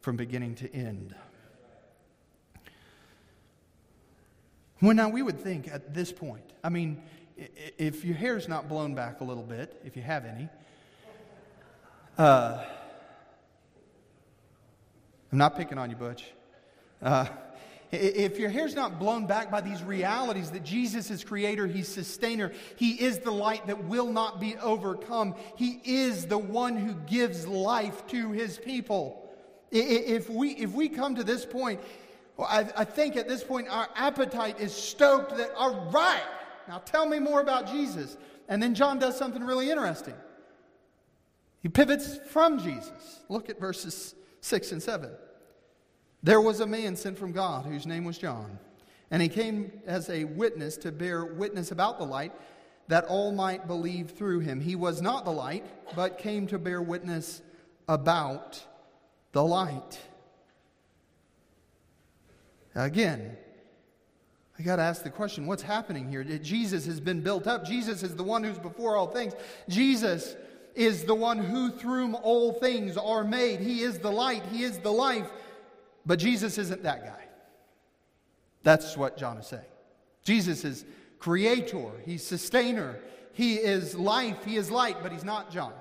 from beginning to end. Well, now we would think at this point, I mean, if your hair's not blown back a little bit, if you have any, uh, I'm not picking on you, Butch. Uh, if your hair's not blown back by these realities that Jesus is creator, he's sustainer, he is the light that will not be overcome, he is the one who gives life to his people. If we, if we come to this point, I, I think at this point our appetite is stoked that, all right, now tell me more about Jesus. And then John does something really interesting. He pivots from Jesus. Look at verses 6 and 7. There was a man sent from God whose name was John, and he came as a witness to bear witness about the light that all might believe through him. He was not the light, but came to bear witness about the light. Again, I got to ask the question what's happening here? Jesus has been built up. Jesus is the one who's before all things. Jesus is the one who through all things are made. He is the light, He is the life. But Jesus isn't that guy. That's what John is saying. Jesus is creator, He's sustainer, He is life, He is light, but He's not John.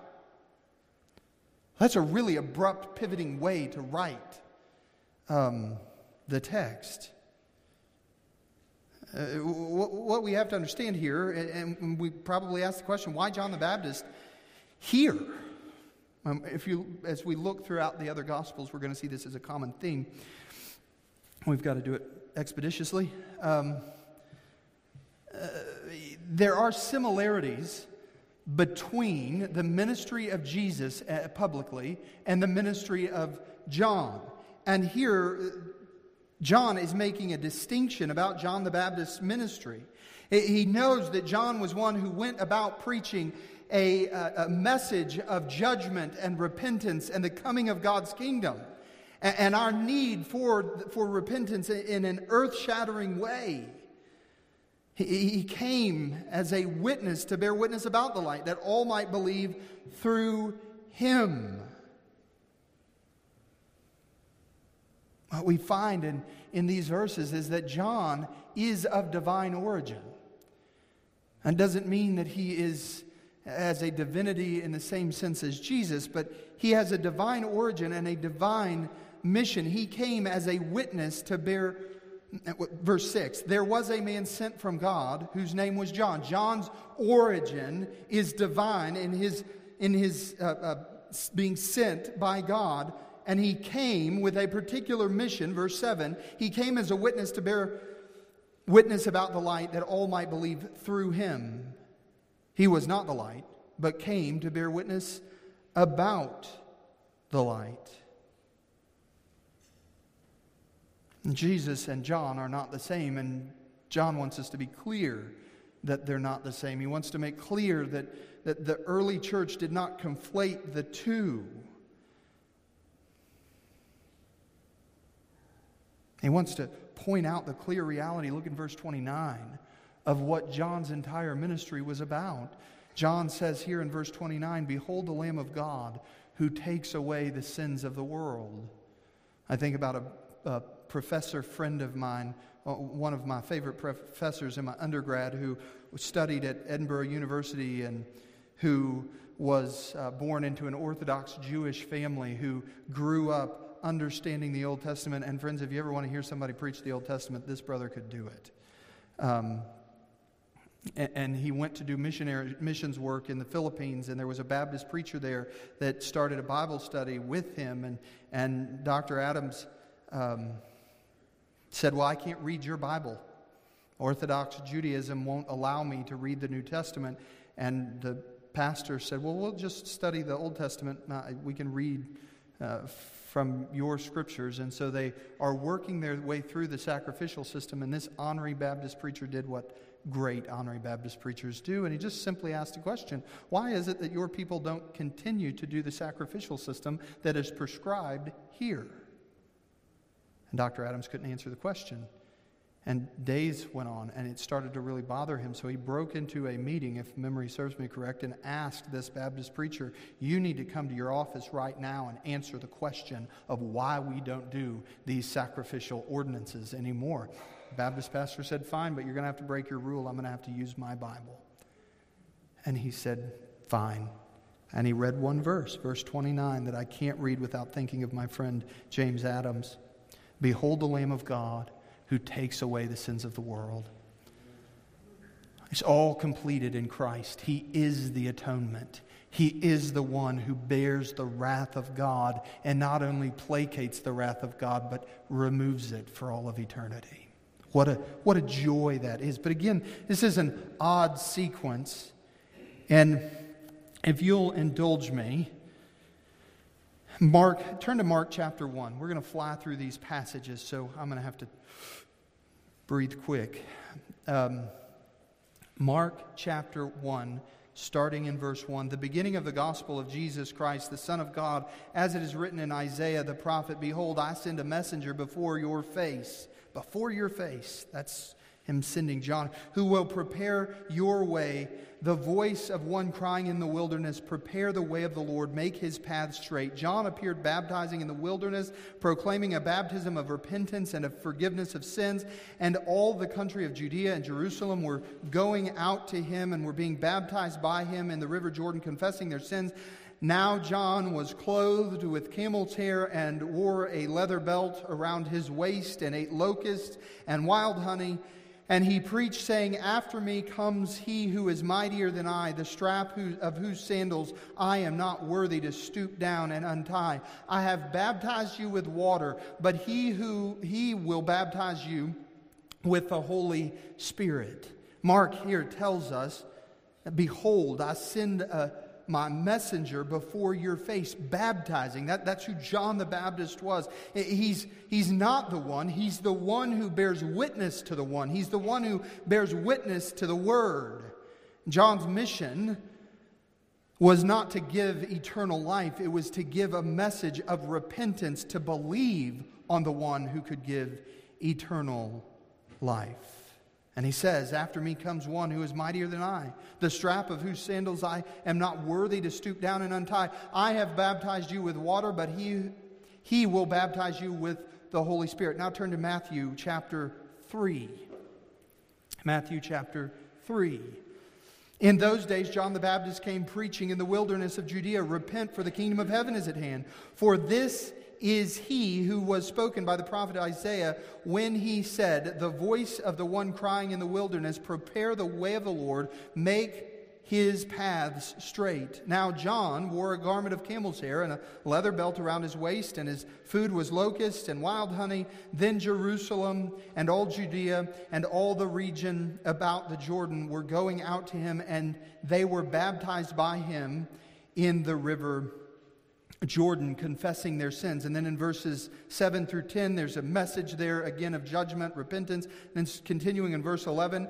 That's a really abrupt, pivoting way to write um, the text. Uh, what we have to understand here, and we probably ask the question, why John the Baptist here? Um, if you, as we look throughout the other Gospels, we're going to see this as a common theme. We've got to do it expeditiously. Um, uh, there are similarities between the ministry of Jesus uh, publicly and the ministry of John. And here, John is making a distinction about John the Baptist's ministry. He knows that John was one who went about preaching a, a, message of judgment and repentance and the coming of God's kingdom and our need for, for repentance in an earth shattering way. He came as a witness to bear witness about the light, that all might believe through him. What we find in, in these verses is that John is of divine origin. And doesn't mean that he is as a divinity in the same sense as Jesus, but he has a divine origin and a divine mission. He came as a witness to bear verse 6 there was a man sent from god whose name was john. John's origin is divine in his in his uh, uh, being sent by god and he came with a particular mission. Verse 7 he came as a witness to bear witness about the light that all might believe through him. He was not the light but came to bear witness about the light Jesus and John are not the same, and John wants us to be clear that they're not the same. He wants to make clear that, that the early church did not conflate the two. He wants to point out the clear reality. Look in verse 29 of what John's entire ministry was about. John says here in verse 29 Behold the Lamb of God who takes away the sins of the world. I think about a, a professor friend of mine, uh, one of my favorite professors in my undergrad, who studied at Edinburgh University and who was uh, born into an Orthodox Jewish family, who grew up understanding the Old Testament. And, friends, if you ever want to hear somebody preach the Old Testament, this brother could do it. Um, and he went to do missionary missions work in the Philippines, and there was a Baptist preacher there that started a Bible study with him. And, and Dr. Adams um, said, Well, I can't read your Bible. Orthodox Judaism won't allow me to read the New Testament. And the pastor said, Well, we'll just study the Old Testament. We can read uh, from your scriptures. And so they are working their way through the sacrificial system. And this honorary Baptist preacher did what great honorary Baptist preachers do. And he just simply asked a question Why is it that your people don't continue to do the sacrificial system that is prescribed here? And Dr. Adams couldn't answer the question. And days went on, and it started to really bother him. So he broke into a meeting, if memory serves me correct, and asked this Baptist preacher, You need to come to your office right now and answer the question of why we don't do these sacrificial ordinances anymore. The Baptist pastor said, Fine, but you're going to have to break your rule. I'm going to have to use my Bible. And he said, Fine. And he read one verse, verse 29, that I can't read without thinking of my friend James Adams. Behold the Lamb of God who takes away the sins of the world. It's all completed in Christ. He is the atonement. He is the one who bears the wrath of God and not only placates the wrath of God, but removes it for all of eternity. What a, what a joy that is. But again, this is an odd sequence. And if you'll indulge me, Mark, turn to Mark chapter 1. We're going to fly through these passages, so I'm going to have to breathe quick. Um, Mark chapter 1, starting in verse 1, the beginning of the gospel of Jesus Christ, the Son of God, as it is written in Isaiah the prophet Behold, I send a messenger before your face. Before your face. That's him sending John, who will prepare your way the voice of one crying in the wilderness, Prepare the way of the Lord, make his path straight. John appeared baptizing in the wilderness, proclaiming a baptism of repentance and of forgiveness of sins. And all the country of Judea and Jerusalem were going out to him and were being baptized by him in the river Jordan, confessing their sins. Now John was clothed with camel's hair and wore a leather belt around his waist and ate locusts and wild honey. And he preached, saying, After me comes he who is mightier than I, the strap of whose sandals I am not worthy to stoop down and untie. I have baptized you with water, but he who he will baptize you with the Holy Spirit. Mark here tells us, Behold, I send a my messenger before your face, baptizing. That, that's who John the Baptist was. He's, he's not the one, he's the one who bears witness to the one. He's the one who bears witness to the Word. John's mission was not to give eternal life, it was to give a message of repentance, to believe on the one who could give eternal life. And he says, After me comes one who is mightier than I, the strap of whose sandals I am not worthy to stoop down and untie. I have baptized you with water, but he, he will baptize you with the Holy Spirit. Now turn to Matthew chapter 3. Matthew chapter 3. In those days, John the Baptist came preaching in the wilderness of Judea Repent, for the kingdom of heaven is at hand. For this is he who was spoken by the prophet Isaiah when he said, The voice of the one crying in the wilderness, Prepare the way of the Lord, make his paths straight. Now, John wore a garment of camel's hair and a leather belt around his waist, and his food was locusts and wild honey. Then Jerusalem and all Judea and all the region about the Jordan were going out to him, and they were baptized by him in the river Jordan, confessing their sins. And then in verses 7 through 10, there's a message there again of judgment, repentance. And then continuing in verse 11,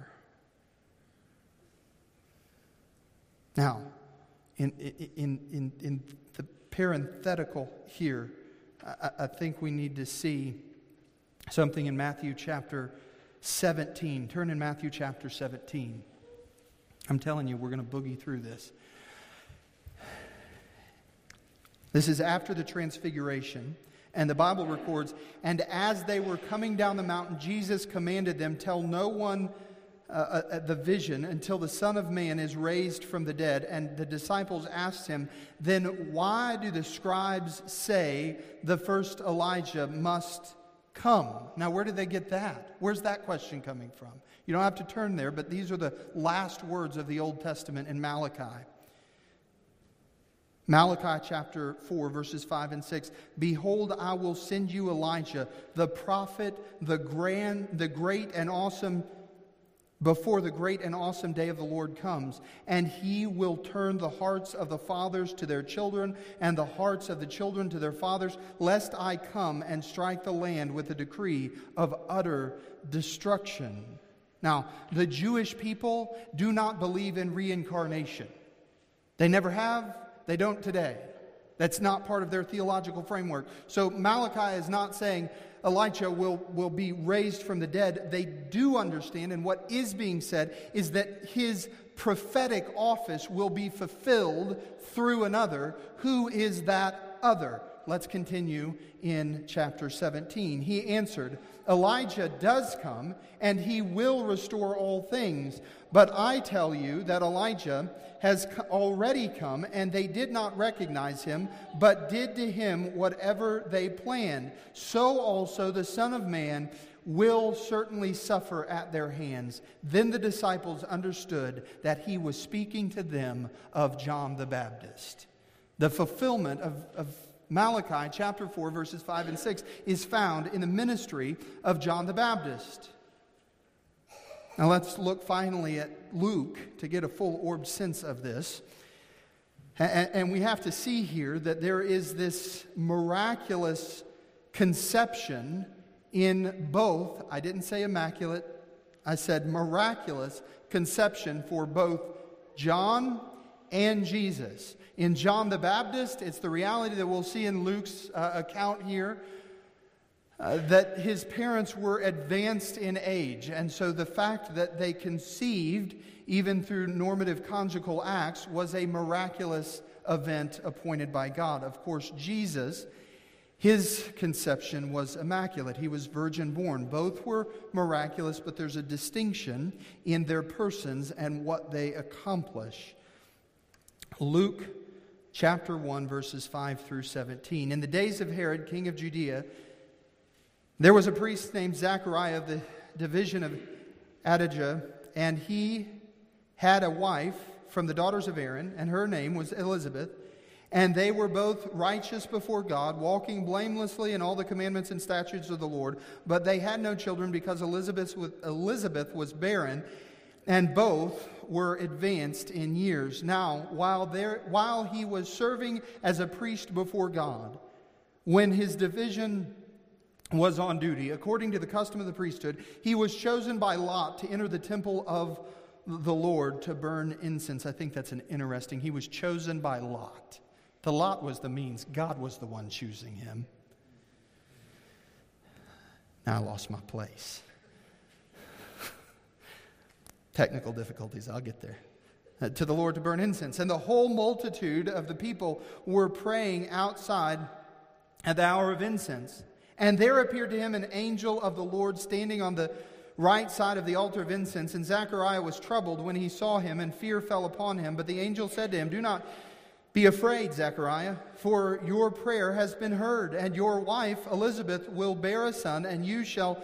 Now, in, in, in, in the parenthetical here, I, I think we need to see something in Matthew chapter 17. Turn in Matthew chapter 17. I'm telling you, we're going to boogie through this. This is after the transfiguration. And the Bible records, and as they were coming down the mountain, Jesus commanded them, Tell no one uh, uh, the vision until the Son of Man is raised from the dead. And the disciples asked him, Then why do the scribes say the first Elijah must come? Now, where did they get that? Where's that question coming from? You don't have to turn there, but these are the last words of the Old Testament in Malachi. Malachi chapter 4, verses 5 and 6. Behold, I will send you Elijah, the prophet, the grand, the great and awesome before the great and awesome day of the Lord comes. And he will turn the hearts of the fathers to their children, and the hearts of the children to their fathers, lest I come and strike the land with a decree of utter destruction. Now, the Jewish people do not believe in reincarnation. They never have, they don't today. That's not part of their theological framework. So Malachi is not saying, Elijah will, will be raised from the dead, they do understand, and what is being said is that his prophetic office will be fulfilled through another. Who is that other? Let's continue in chapter 17. He answered, Elijah does come, and he will restore all things. But I tell you that Elijah has already come, and they did not recognize him, but did to him whatever they planned. So also the Son of Man will certainly suffer at their hands. Then the disciples understood that he was speaking to them of John the Baptist. The fulfillment of, of Malachi chapter 4, verses 5 and 6 is found in the ministry of John the Baptist. Now let's look finally at Luke to get a full orbed sense of this. And we have to see here that there is this miraculous conception in both, I didn't say immaculate, I said miraculous conception for both John and Jesus. In John the Baptist, it's the reality that we'll see in Luke's uh, account here uh, that his parents were advanced in age. And so the fact that they conceived, even through normative conjugal acts, was a miraculous event appointed by God. Of course, Jesus, his conception was immaculate. He was virgin born. Both were miraculous, but there's a distinction in their persons and what they accomplish. Luke chapter 1, verses 5 through 17. In the days of Herod, king of Judea, there was a priest named Zachariah of the division of Abijah, and he had a wife from the daughters of Aaron, and her name was Elizabeth. And they were both righteous before God, walking blamelessly in all the commandments and statutes of the Lord. But they had no children because Elizabeth was barren, and both were advanced in years. Now, while, there, while he was serving as a priest before God, when his division was on duty, according to the custom of the priesthood, he was chosen by Lot to enter the temple of the Lord to burn incense. I think that's an interesting. He was chosen by Lot. The Lot was the means, God was the one choosing him. Now I lost my place. Technical difficulties, I'll get there. Uh, to the Lord to burn incense. And the whole multitude of the people were praying outside at the hour of incense. And there appeared to him an angel of the Lord standing on the right side of the altar of incense. And Zechariah was troubled when he saw him, and fear fell upon him. But the angel said to him, Do not be afraid, Zechariah, for your prayer has been heard, and your wife Elizabeth will bear a son, and you shall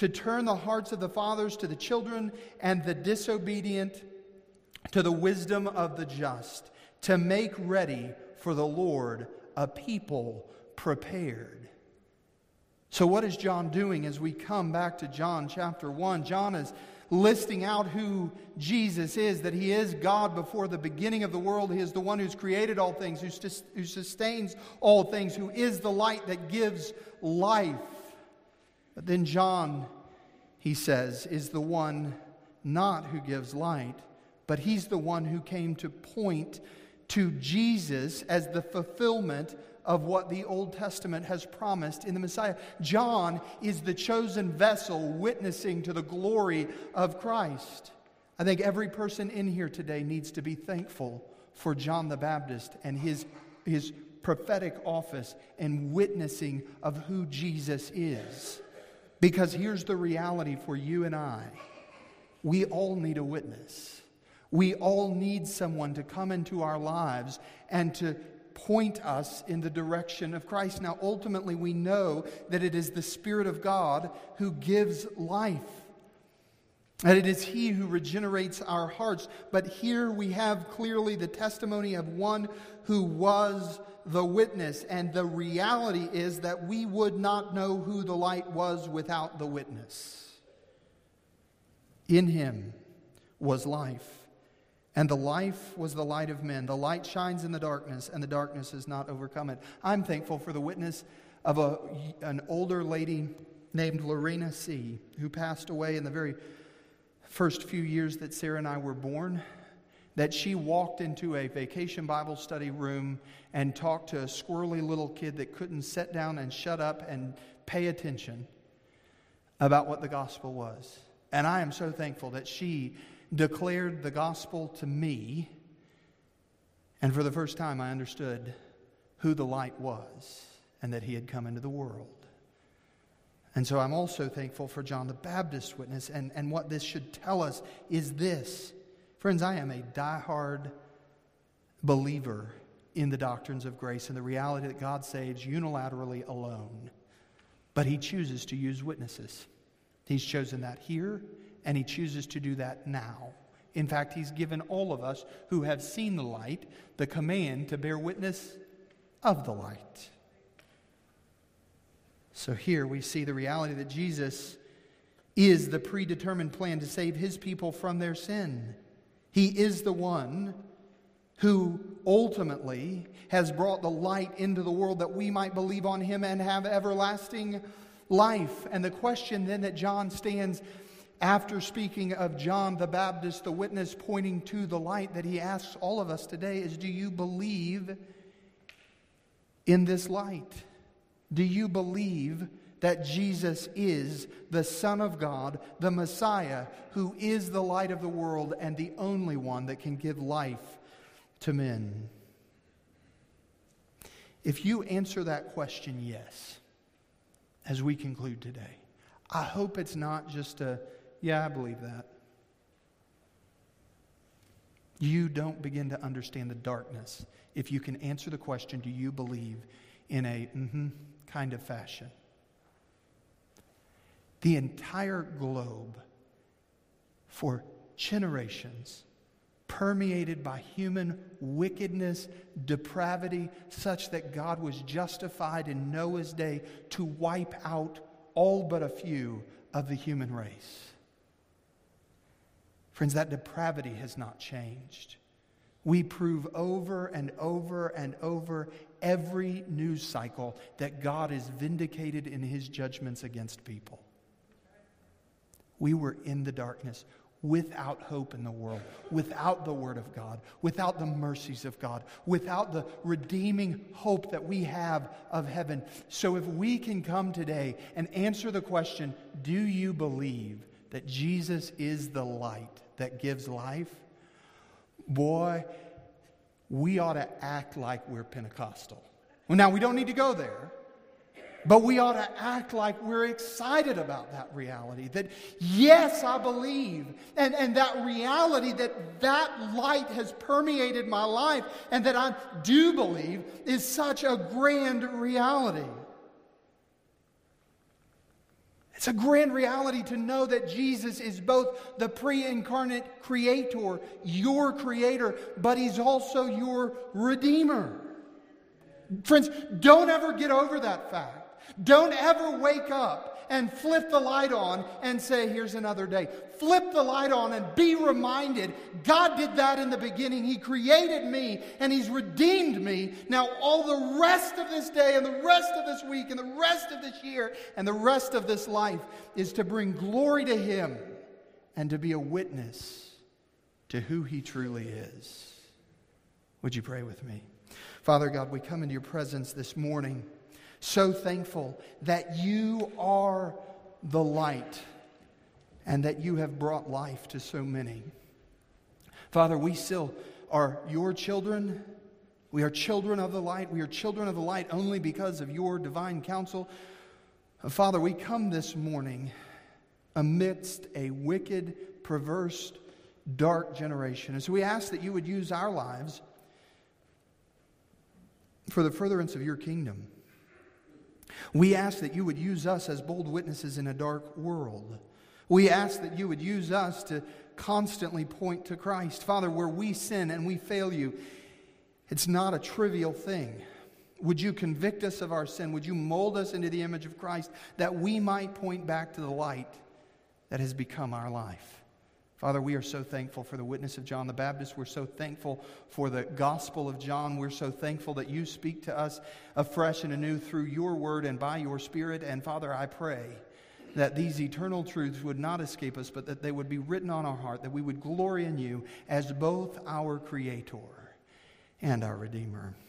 to turn the hearts of the fathers to the children and the disobedient to the wisdom of the just, to make ready for the Lord a people prepared. So, what is John doing as we come back to John chapter 1? John is listing out who Jesus is, that he is God before the beginning of the world. He is the one who's created all things, who, sustains all things, who is the light that gives life. But then John, he says, is the one not who gives light, but he's the one who came to point to Jesus as the fulfillment of what the Old Testament has promised in the Messiah. John is the chosen vessel witnessing to the glory of Christ. I think every person in here today needs to be thankful for John the Baptist and his, his prophetic office and witnessing of who Jesus is. Because here's the reality for you and I we all need a witness. We all need someone to come into our lives and to point us in the direction of Christ. Now, ultimately, we know that it is the Spirit of God who gives life. And it is He who regenerates our hearts. But here we have clearly the testimony of one who was the witness. And the reality is that we would not know who the light was without the witness. In him was life. And the life was the light of men. The light shines in the darkness, and the darkness has not overcome it. I'm thankful for the witness of a, an older lady named Lorena C., who passed away in the very first few years that Sarah and I were born that she walked into a vacation Bible study room and talked to a squirrely little kid that couldn't sit down and shut up and pay attention about what the gospel was. And I am so thankful that she declared the gospel to me. And for the first time, I understood who the light was and that he had come into the world. And so I'm also thankful for John the Baptist's witness. And, and what this should tell us is this Friends, I am a die-hard believer in the doctrines of grace and the reality that God saves unilaterally alone. But He chooses to use witnesses. He's chosen that here, and He chooses to do that now. In fact, He's given all of us who have seen the light the command to bear witness of the light. So here we see the reality that Jesus is the predetermined plan to save His people from their sin. He is the one who ultimately has brought the light into the world that we might believe on him and have everlasting life. And the question then that John stands after speaking of John the Baptist, the witness pointing to the light that he asks all of us today is Do you believe in this light? Do you believe that Jesus is the Son of God, the Messiah, who is the light of the world and the only one that can give life to men? If you answer that question yes, as we conclude today, I hope it's not just a, yeah, I believe that. You don't begin to understand the darkness if you can answer the question do you believe in a mm-hmm kind of fashion? The entire globe for generations permeated by human wickedness, depravity, such that God was justified in Noah's day to wipe out all but a few of the human race. Friends, that depravity has not changed. We prove over and over and over every news cycle that God is vindicated in his judgments against people. We were in the darkness without hope in the world, without the Word of God, without the mercies of God, without the redeeming hope that we have of heaven. So, if we can come today and answer the question, Do you believe that Jesus is the light that gives life? Boy, we ought to act like we're Pentecostal. Well, now, we don't need to go there. But we ought to act like we're excited about that reality. That, yes, I believe. And, and that reality that that light has permeated my life and that I do believe is such a grand reality. It's a grand reality to know that Jesus is both the pre incarnate creator, your creator, but he's also your redeemer. Friends, don't ever get over that fact. Don't ever wake up and flip the light on and say, here's another day. Flip the light on and be reminded God did that in the beginning. He created me and He's redeemed me. Now, all the rest of this day and the rest of this week and the rest of this year and the rest of this life is to bring glory to Him and to be a witness to who He truly is. Would you pray with me? Father God, we come into your presence this morning so thankful that you are the light and that you have brought life to so many. Father, we still are your children. We are children of the light. We are children of the light only because of your divine counsel. Father, we come this morning amidst a wicked, perverse, dark generation. And so we ask that you would use our lives for the furtherance of your kingdom. We ask that you would use us as bold witnesses in a dark world. We ask that you would use us to constantly point to Christ. Father, where we sin and we fail you, it's not a trivial thing. Would you convict us of our sin? Would you mold us into the image of Christ that we might point back to the light that has become our life? Father, we are so thankful for the witness of John the Baptist. We're so thankful for the gospel of John. We're so thankful that you speak to us afresh and anew through your word and by your spirit. And Father, I pray that these eternal truths would not escape us, but that they would be written on our heart, that we would glory in you as both our creator and our redeemer.